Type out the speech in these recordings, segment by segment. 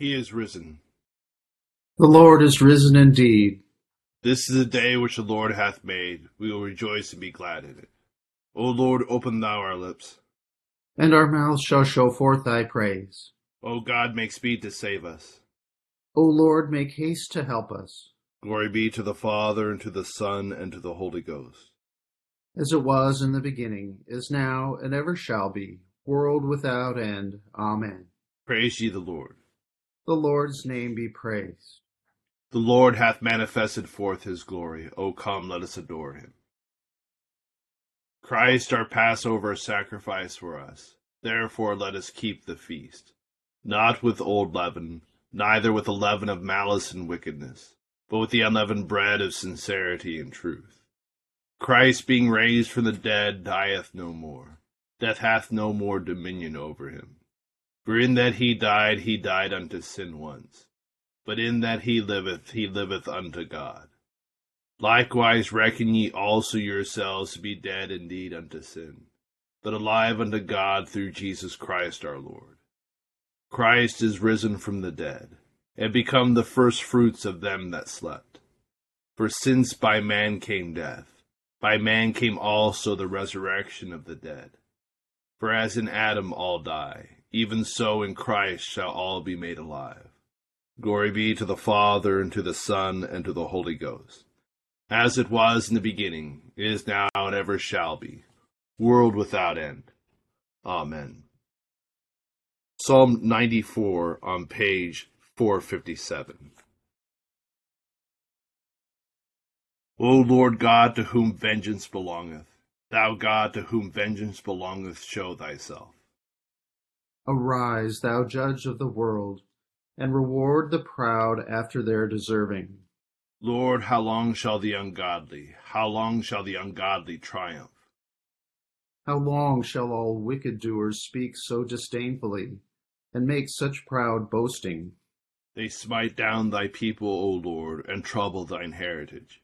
He is risen. The Lord is risen indeed. This is the day which the Lord hath made. We will rejoice and be glad in it. O Lord, open thou our lips. And our mouths shall show forth thy praise. O God, make speed to save us. O Lord, make haste to help us. Glory be to the Father, and to the Son, and to the Holy Ghost. As it was in the beginning, is now, and ever shall be, world without end. Amen. Praise ye the Lord. The Lord's name be praised. The Lord hath manifested forth his glory. O come, let us adore him. Christ our Passover sacrifice for us. Therefore let us keep the feast, not with old leaven, neither with the leaven of malice and wickedness, but with the unleavened bread of sincerity and truth. Christ being raised from the dead dieth no more. Death hath no more dominion over him. For in that he died, he died unto sin once, but in that he liveth, he liveth unto God. Likewise reckon ye also yourselves to be dead indeed unto sin, but alive unto God through Jesus Christ our Lord. Christ is risen from the dead, and become the firstfruits of them that slept. For since by man came death, by man came also the resurrection of the dead. For as in Adam all die, even so in Christ shall all be made alive. Glory be to the Father, and to the Son, and to the Holy Ghost, as it was in the beginning, is now, and ever shall be, world without end. Amen. Psalm 94 on page 457. O Lord God, to whom vengeance belongeth, thou God to whom vengeance belongeth, show thyself. Arise, thou judge of the world, and reward the proud after their deserving. Lord, how long shall the ungodly, how long shall the ungodly triumph? How long shall all wicked doers speak so disdainfully, and make such proud boasting? They smite down thy people, O Lord, and trouble thine heritage.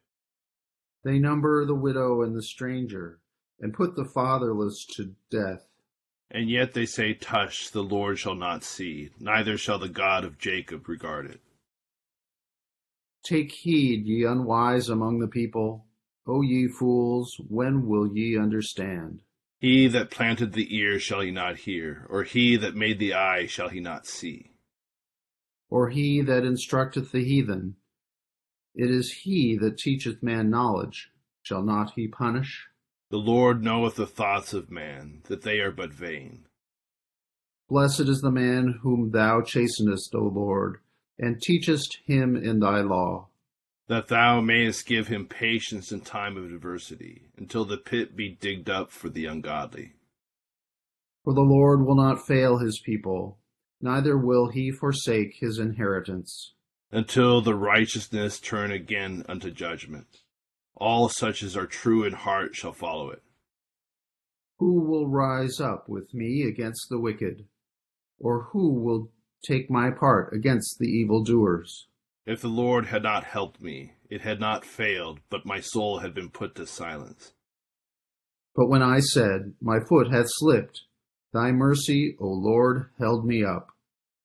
They number the widow and the stranger, and put the fatherless to death. And yet they say, Tush, the Lord shall not see, neither shall the God of Jacob regard it. Take heed, ye unwise among the people. O ye fools, when will ye understand? He that planted the ear shall he not hear, or he that made the eye shall he not see. Or he that instructeth the heathen, it is he that teacheth man knowledge, shall not he punish? The Lord knoweth the thoughts of man, that they are but vain. Blessed is the man whom thou chastenest, O Lord, and teachest him in thy law. That thou mayest give him patience in time of adversity, until the pit be digged up for the ungodly. For the Lord will not fail his people, neither will he forsake his inheritance. Until the righteousness turn again unto judgment. All such as are true in heart shall follow it. Who will rise up with me against the wicked? Or who will take my part against the evildoers? If the Lord had not helped me, it had not failed, but my soul had been put to silence. But when I said, My foot hath slipped, thy mercy, O Lord, held me up.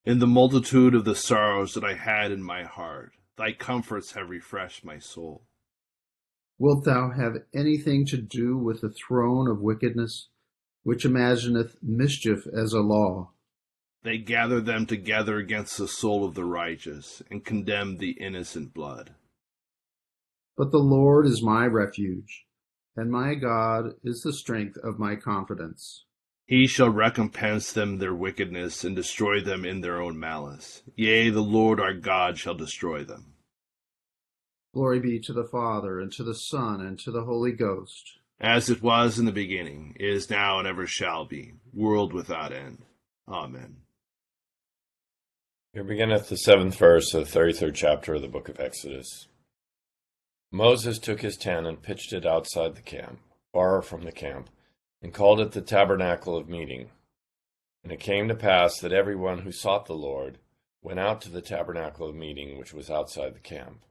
In the multitude of the sorrows that I had in my heart, thy comforts have refreshed my soul. Wilt thou have anything to do with the throne of wickedness, which imagineth mischief as a law? They gather them together against the soul of the righteous, and condemn the innocent blood. But the Lord is my refuge, and my God is the strength of my confidence. He shall recompense them their wickedness, and destroy them in their own malice. Yea, the Lord our God shall destroy them. Glory be to the Father, and to the Son, and to the Holy Ghost. As it was in the beginning, is now, and ever shall be, world without end. Amen. Here beginneth the seventh verse of the thirty-third chapter of the book of Exodus. Moses took his tent and pitched it outside the camp, far from the camp, and called it the tabernacle of meeting. And it came to pass that every one who sought the Lord went out to the tabernacle of meeting which was outside the camp.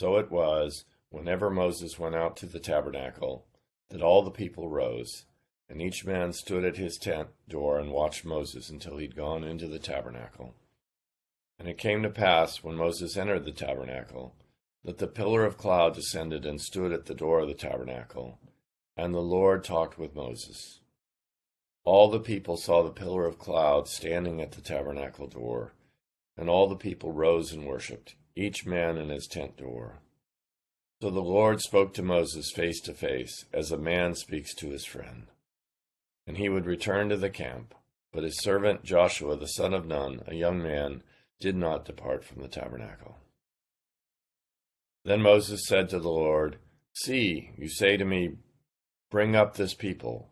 So it was, whenever Moses went out to the tabernacle, that all the people rose, and each man stood at his tent door and watched Moses until he'd gone into the tabernacle. And it came to pass, when Moses entered the tabernacle, that the pillar of cloud descended and stood at the door of the tabernacle, and the Lord talked with Moses. All the people saw the pillar of cloud standing at the tabernacle door, and all the people rose and worshipped, each man in his tent door. So the Lord spoke to Moses face to face, as a man speaks to his friend. And he would return to the camp. But his servant Joshua the son of Nun, a young man, did not depart from the tabernacle. Then Moses said to the Lord, See, you say to me, Bring up this people.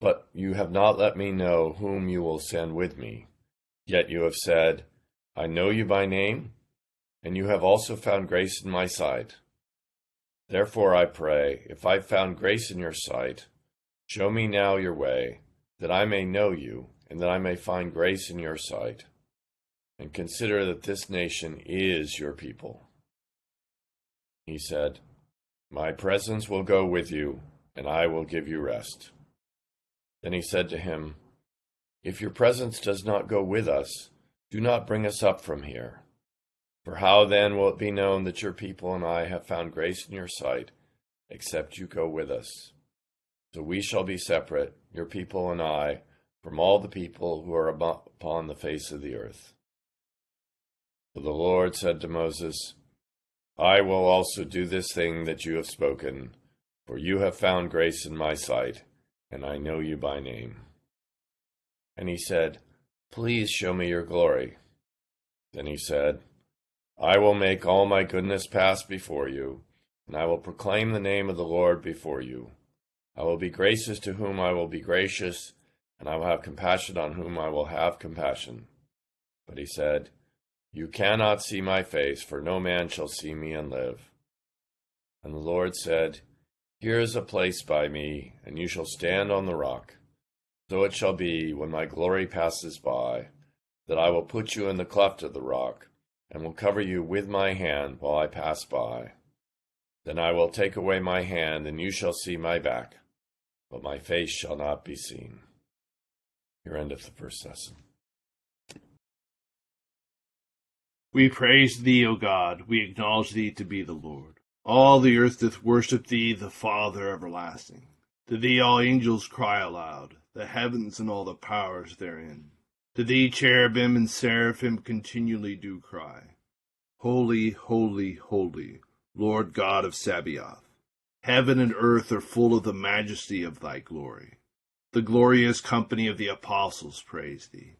But you have not let me know whom you will send with me. Yet you have said, I know you by name, and you have also found grace in my sight. Therefore I pray, if I've found grace in your sight, show me now your way that I may know you, and that I may find grace in your sight, and consider that this nation is your people. He said, My presence will go with you, and I will give you rest. Then he said to him, If your presence does not go with us, do not bring us up from here. For how then will it be known that your people and I have found grace in your sight, except you go with us? So we shall be separate, your people and I, from all the people who are upon the face of the earth. So the Lord said to Moses, I will also do this thing that you have spoken, for you have found grace in my sight, and I know you by name. And he said, Please show me your glory. Then he said, I will make all my goodness pass before you, and I will proclaim the name of the Lord before you. I will be gracious to whom I will be gracious, and I will have compassion on whom I will have compassion. But he said, You cannot see my face, for no man shall see me and live. And the Lord said, Here is a place by me, and you shall stand on the rock. So it shall be, when my glory passes by, that I will put you in the cleft of the rock, and will cover you with my hand while I pass by. Then I will take away my hand, and you shall see my back but my face shall not be seen. Here endeth the first lesson. We praise thee, O God, we acknowledge thee to be the Lord. All the earth doth worship thee, the Father everlasting. To thee all angels cry aloud, the heavens and all the powers therein. To thee cherubim and seraphim continually do cry, Holy, holy, holy, Lord God of Sabaoth. Heaven and earth are full of the majesty of thy glory. The glorious company of the apostles praise thee.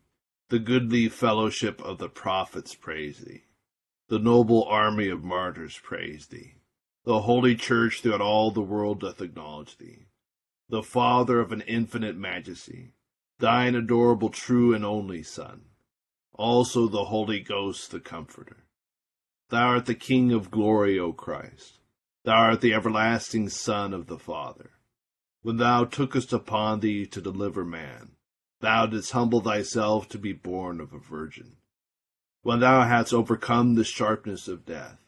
The goodly fellowship of the prophets praise thee. The noble army of martyrs praise thee. The holy church throughout all the world doth acknowledge thee. The Father of an infinite majesty, thine adorable true and only Son, also the Holy Ghost the Comforter. Thou art the King of glory, O Christ. Thou art the everlasting Son of the Father. When thou tookest upon thee to deliver man, thou didst humble thyself to be born of a virgin. When thou hadst overcome the sharpness of death,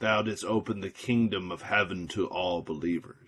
thou didst open the kingdom of heaven to all believers.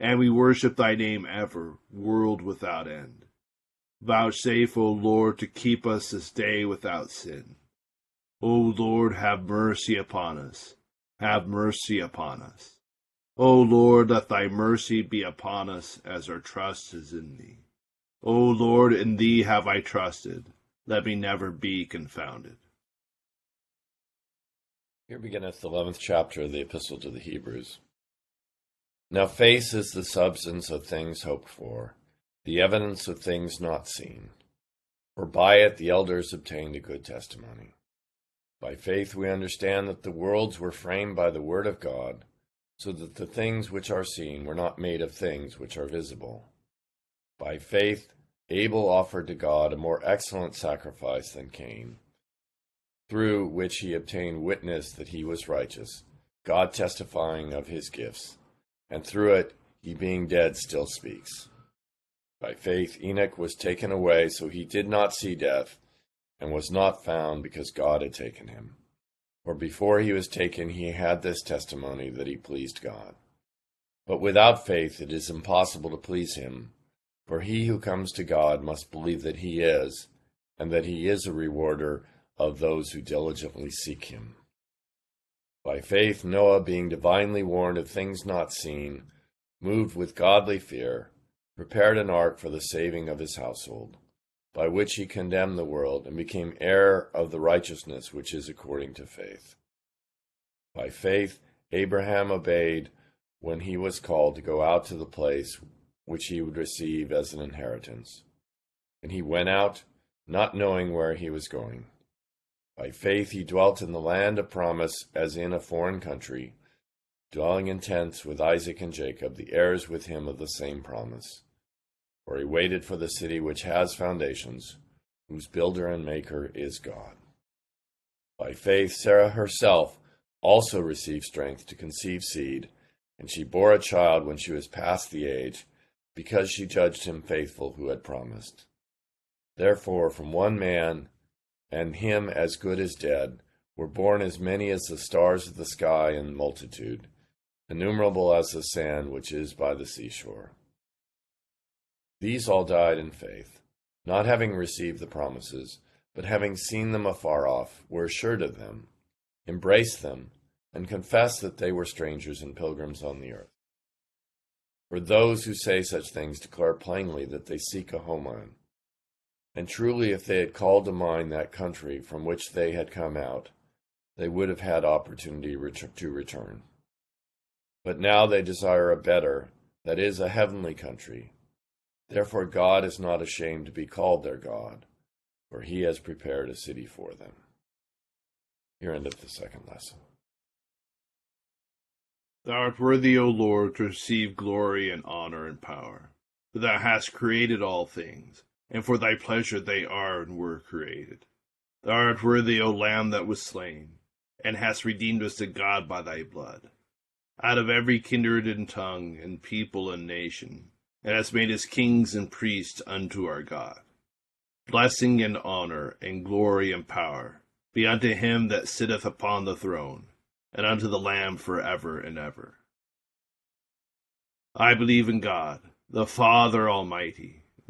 and we worship thy name ever, world without end. Vouchsafe, O Lord, to keep us this day without sin O Lord, have mercy upon us. Have mercy upon us. O Lord, let thy mercy be upon us as our trust is in thee. O Lord, in thee have I trusted. Let me never be confounded. Here beginneth the eleventh chapter of the Epistle to the Hebrews. Now faith is the substance of things hoped for, the evidence of things not seen. For by it the elders obtained a good testimony. By faith we understand that the worlds were framed by the Word of God, so that the things which are seen were not made of things which are visible. By faith Abel offered to God a more excellent sacrifice than Cain, through which he obtained witness that he was righteous, God testifying of his gifts, and through it he being dead still speaks. By faith Enoch was taken away, so he did not see death, and was not found because God had taken him. For before he was taken, he had this testimony that he pleased God. But without faith it is impossible to please him, for he who comes to God must believe that he is, and that he is a rewarder of those who diligently seek him. By faith, Noah, being divinely warned of things not seen, moved with godly fear, prepared an ark for the saving of his household, by which he condemned the world and became heir of the righteousness which is according to faith. By faith, Abraham obeyed when he was called to go out to the place which he would receive as an inheritance. And he went out, not knowing where he was going. By faith he dwelt in the land of promise as in a foreign country, dwelling in tents with Isaac and Jacob, the heirs with him of the same promise. For he waited for the city which has foundations, whose builder and maker is God. By faith Sarah herself also received strength to conceive seed, and she bore a child when she was past the age, because she judged him faithful who had promised. Therefore, from one man, and him as good as dead, were born as many as the stars of the sky in multitude, innumerable as the sand which is by the seashore. These all died in faith, not having received the promises, but having seen them afar off, were assured of them, embraced them, and confessed that they were strangers and pilgrims on the earth. For those who say such things declare plainly that they seek a homeland. And truly, if they had called to mind that country from which they had come out, they would have had opportunity to return. But now they desire a better, that is, a heavenly country. Therefore, God is not ashamed to be called their God, for he has prepared a city for them. Here endeth the second lesson. Thou art worthy, O Lord, to receive glory and honor and power, for thou hast created all things and for thy pleasure they are and were created. Thou art worthy, O Lamb that was slain, and hast redeemed us to God by thy blood, out of every kindred and tongue and people and nation, and hast made us kings and priests unto our God. Blessing and honor and glory and power be unto him that sitteth upon the throne, and unto the Lamb for ever and ever. I believe in God, the Father Almighty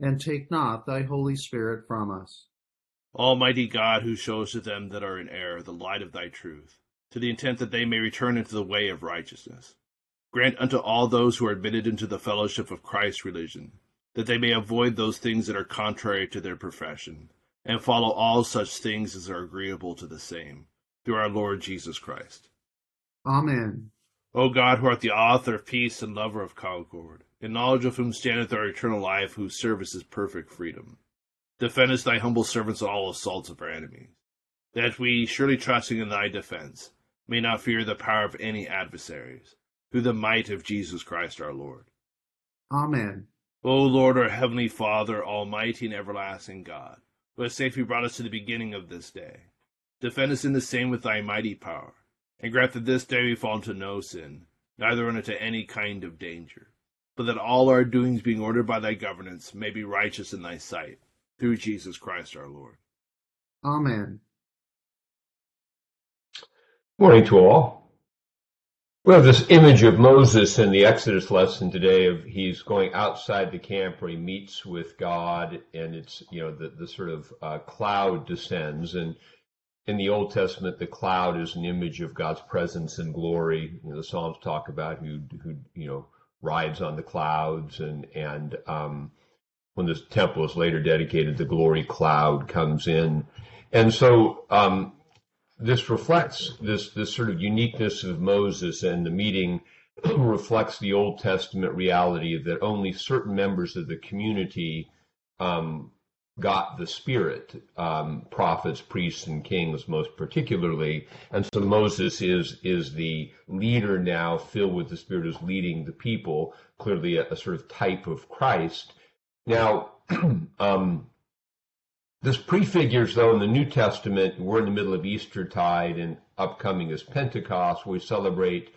and take not thy Holy Spirit from us. Almighty God, who shows to them that are in error the light of thy truth, to the intent that they may return into the way of righteousness, grant unto all those who are admitted into the fellowship of Christ's religion, that they may avoid those things that are contrary to their profession, and follow all such things as are agreeable to the same, through our Lord Jesus Christ. Amen. O God, who art the author of peace and lover of concord, in knowledge of whom standeth our eternal life, whose service is perfect freedom. Defend us, thy humble servants, on all assaults of our enemies, that we, surely trusting in thy defense, may not fear the power of any adversaries, through the might of Jesus Christ our Lord. Amen. O Lord, our heavenly Father, almighty and everlasting God, who has safely brought us to the beginning of this day, defend us in the same with thy mighty power, and grant that this day we fall into no sin, neither run into any kind of danger, but that all our doings being ordered by thy governance may be righteous in thy sight, through Jesus Christ our Lord. Amen. Morning to all. We have this image of Moses in the Exodus lesson today of he's going outside the camp where he meets with God and it's, you know, the, the sort of uh, cloud descends and in the Old Testament, the cloud is an image of God's presence and glory. You know, the Psalms talk about who, who, you know, rides on the clouds and, and, um, when the temple is later dedicated, the glory cloud comes in. And so, um, this reflects this this sort of uniqueness of Moses and the meeting reflects the Old Testament reality that only certain members of the community um, got the Spirit, um, prophets, priests, and kings most particularly, and so Moses is is the leader now, filled with the Spirit, is leading the people, clearly a, a sort of type of Christ. Now. um, this prefigures, though, in the New Testament, we're in the middle of Eastertide and upcoming is Pentecost. We celebrate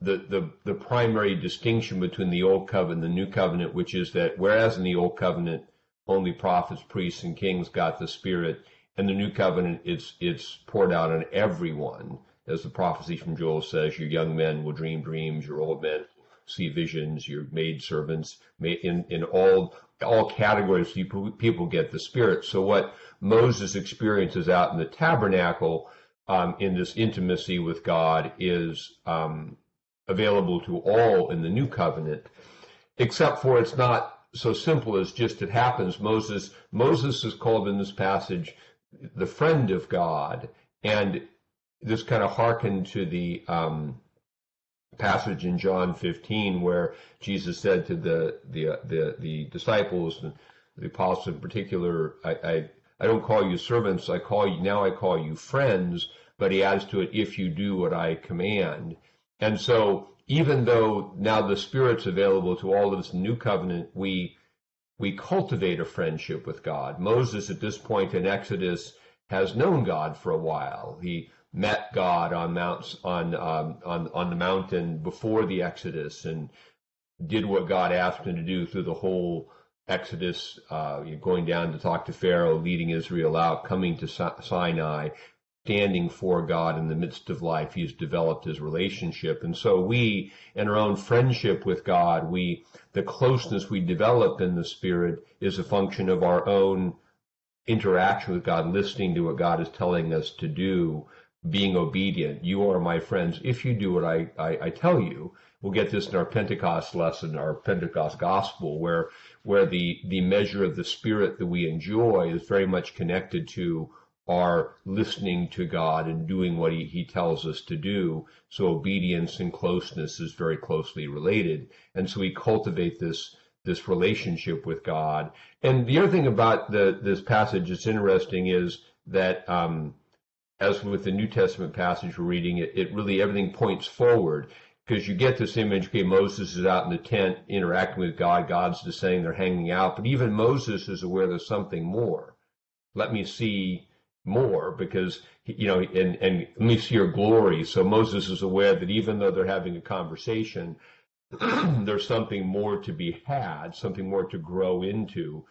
the, the, the primary distinction between the Old Covenant and the New Covenant, which is that whereas in the Old Covenant, only prophets, priests, and kings got the Spirit, And the New Covenant, it's, it's poured out on everyone. As the prophecy from Joel says, your young men will dream dreams, your old men see visions, your maid servants, in, in all all categories people, people get the spirit. So what Moses experiences out in the tabernacle um, in this intimacy with God is um, available to all in the new covenant, except for it's not so simple as just it happens. Moses Moses is called in this passage the friend of God, and this kind of hearkened to the um, passage in John 15 where Jesus said to the the the, the disciples, the apostles in particular, I, I I don't call you servants, I call you now I call you friends, but he adds to it, if you do what I command. And so even though now the Spirit's available to all of us new covenant, we we cultivate a friendship with God. Moses at this point in Exodus has known God for a while. He met God on Mount on um, on on the mountain before the Exodus and did what God asked him to do through the whole Exodus, uh, going down to talk to Pharaoh, leading Israel out, coming to Sinai, standing for God in the midst of life. He's developed his relationship, and so we, in our own friendship with God, we the closeness we develop in the Spirit is a function of our own interaction with God, listening to what God is telling us to do being obedient. You are my friends if you do what I, I, I, tell you. We'll get this in our Pentecost lesson, our Pentecost gospel, where where the, the measure of the spirit that we enjoy is very much connected to our listening to God and doing what he, he tells us to do. So obedience and closeness is very closely related. And so we cultivate this this relationship with God. And the other thing about the this passage that's interesting is that um, as with the New Testament passage we're reading, it, it really everything points forward because you get this image. Okay, Moses is out in the tent interacting with God. God's just saying they're hanging out, but even Moses is aware there's something more. Let me see more because you know, and and let me see your glory. So Moses is aware that even though they're having a conversation, there's something more to be had, something more to grow into.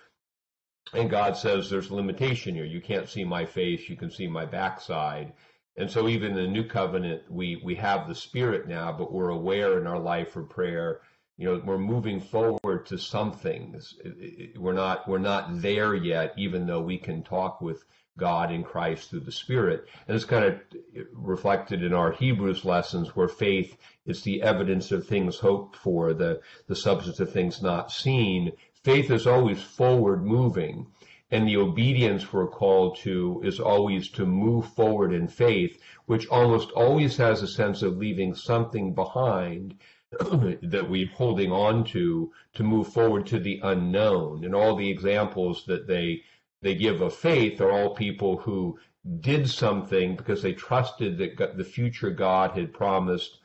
And God says there's limitation here. You can't see my face, you can see my backside. And so even in the new covenant, we, we have the spirit now, but we're aware in our life for prayer, you know, we're moving forward to something. We're not, we're not there yet, even though we can talk with God in Christ through the Spirit. And it's kind of reflected in our Hebrews lessons where faith is the evidence of things hoped for, the, the substance of things not seen faith is always forward moving and the obedience we're called to is always to move forward in faith, which almost always has a sense of leaving something behind that we're holding on to to move forward to the unknown. And all the examples that they they give of faith are all people who did something because they trusted that the future God had promised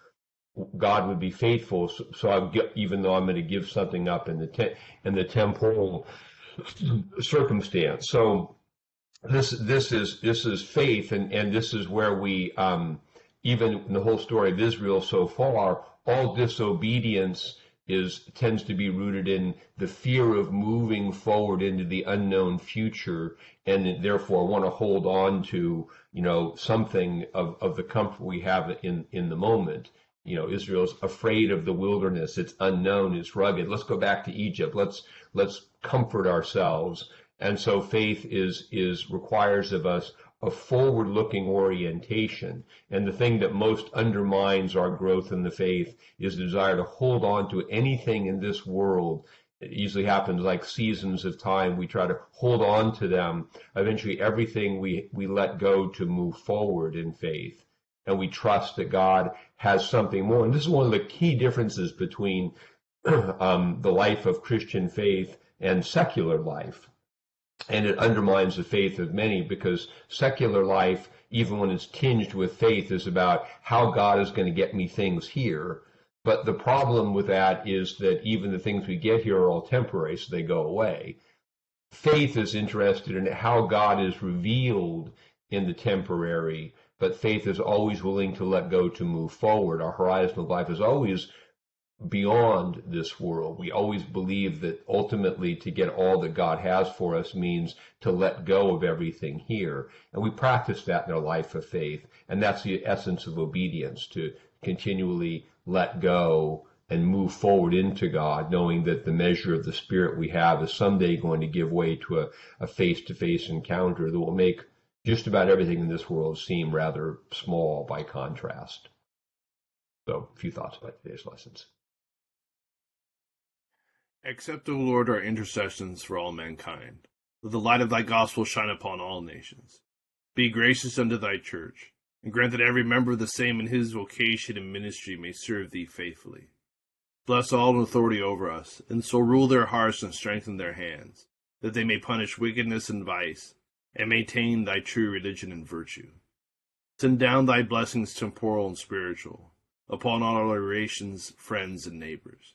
God would be faithful. So, so I get, even though I'm going to give something up in the te- in the temporal circumstance. So this this is this is faith, and and this is where we um, even in the whole story of Israel so far, all disobedience is tends to be rooted in the fear of moving forward into the unknown future and therefore want to hold on to you know something of, of the comfort we have in in the moment. You know israel's afraid of the wilderness. It's unknown. It's rugged. Let's go back to egypt. Let's let's comfort ourselves. And so faith is is requires of us a forward looking orientation. And the thing that most undermines our growth in the faith is the desire to hold on to anything in this world. It usually happens like seasons of time. We try to hold on to them. Eventually, everything we, we let go to move forward in faith. And we trust that God has something more. And this is one of the key differences between um, the life of Christian faith and secular life and it undermines the faith of many because secular life, even when it's tinged with faith, is about how God is going to get me things here. But the problem with that is that even the things we get here are all temporary, so they go away. Faith is interested in how God is revealed in the temporary, but faith is always willing to let go to move forward. Our horizon of life is always beyond this world. We always believe that ultimately to get all that God has for us means to let go of everything here. And we practice that in our life of faith. And that's the essence of obedience to continually let go and move forward into God, knowing that the measure of the Spirit we have is someday going to give way to a face to face encounter that will make just about everything in this world seem rather small by contrast. So, a few thoughts about today's lessons. Accept, O Lord, our intercessions for all mankind. Let the light of thy gospel shine upon all nations. Be gracious unto thy church, and grant that every member of the same in his vocation and ministry may serve thee faithfully. Bless all in authority over us, and so rule their hearts and strengthen their hands, that they may punish wickedness and vice, and maintain thy true religion and virtue. Send down thy blessings temporal and spiritual, upon all our relations, friends, and neighbors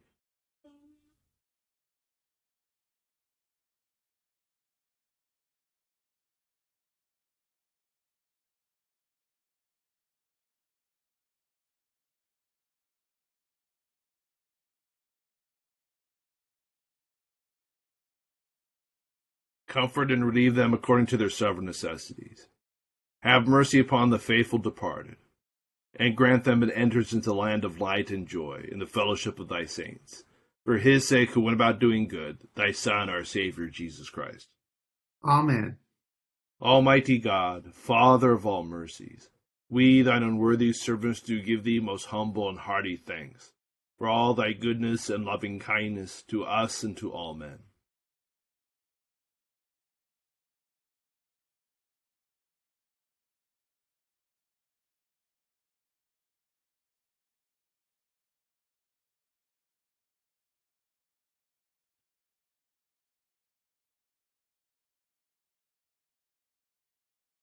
comfort and relieve them according to their several necessities. Have mercy upon the faithful departed, and grant them an entrance into the land of light and joy in the fellowship of thy saints. For his sake who went about doing good, thy Son, our Savior, Jesus Christ. Amen. Almighty God, Father of all mercies, we, thine unworthy servants, do give thee most humble and hearty thanks for all thy goodness and loving kindness to us and to all men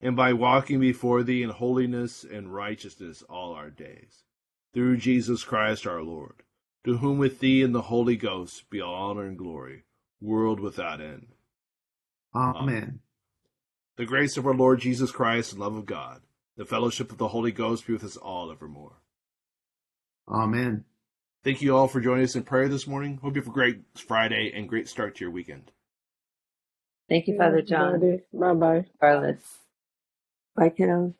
and by walking before thee in holiness and righteousness all our days. Through Jesus Christ our Lord, to whom with thee and the Holy Ghost be all honor and glory, world without end. Amen. Amen. The grace of our Lord Jesus Christ and love of God, the fellowship of the Holy Ghost be with us all evermore. Amen. Thank you all for joining us in prayer this morning. Hope you have a great Friday and great start to your weekend. Thank you, Father John. Bye bye. Carlos. Bye, kiddos.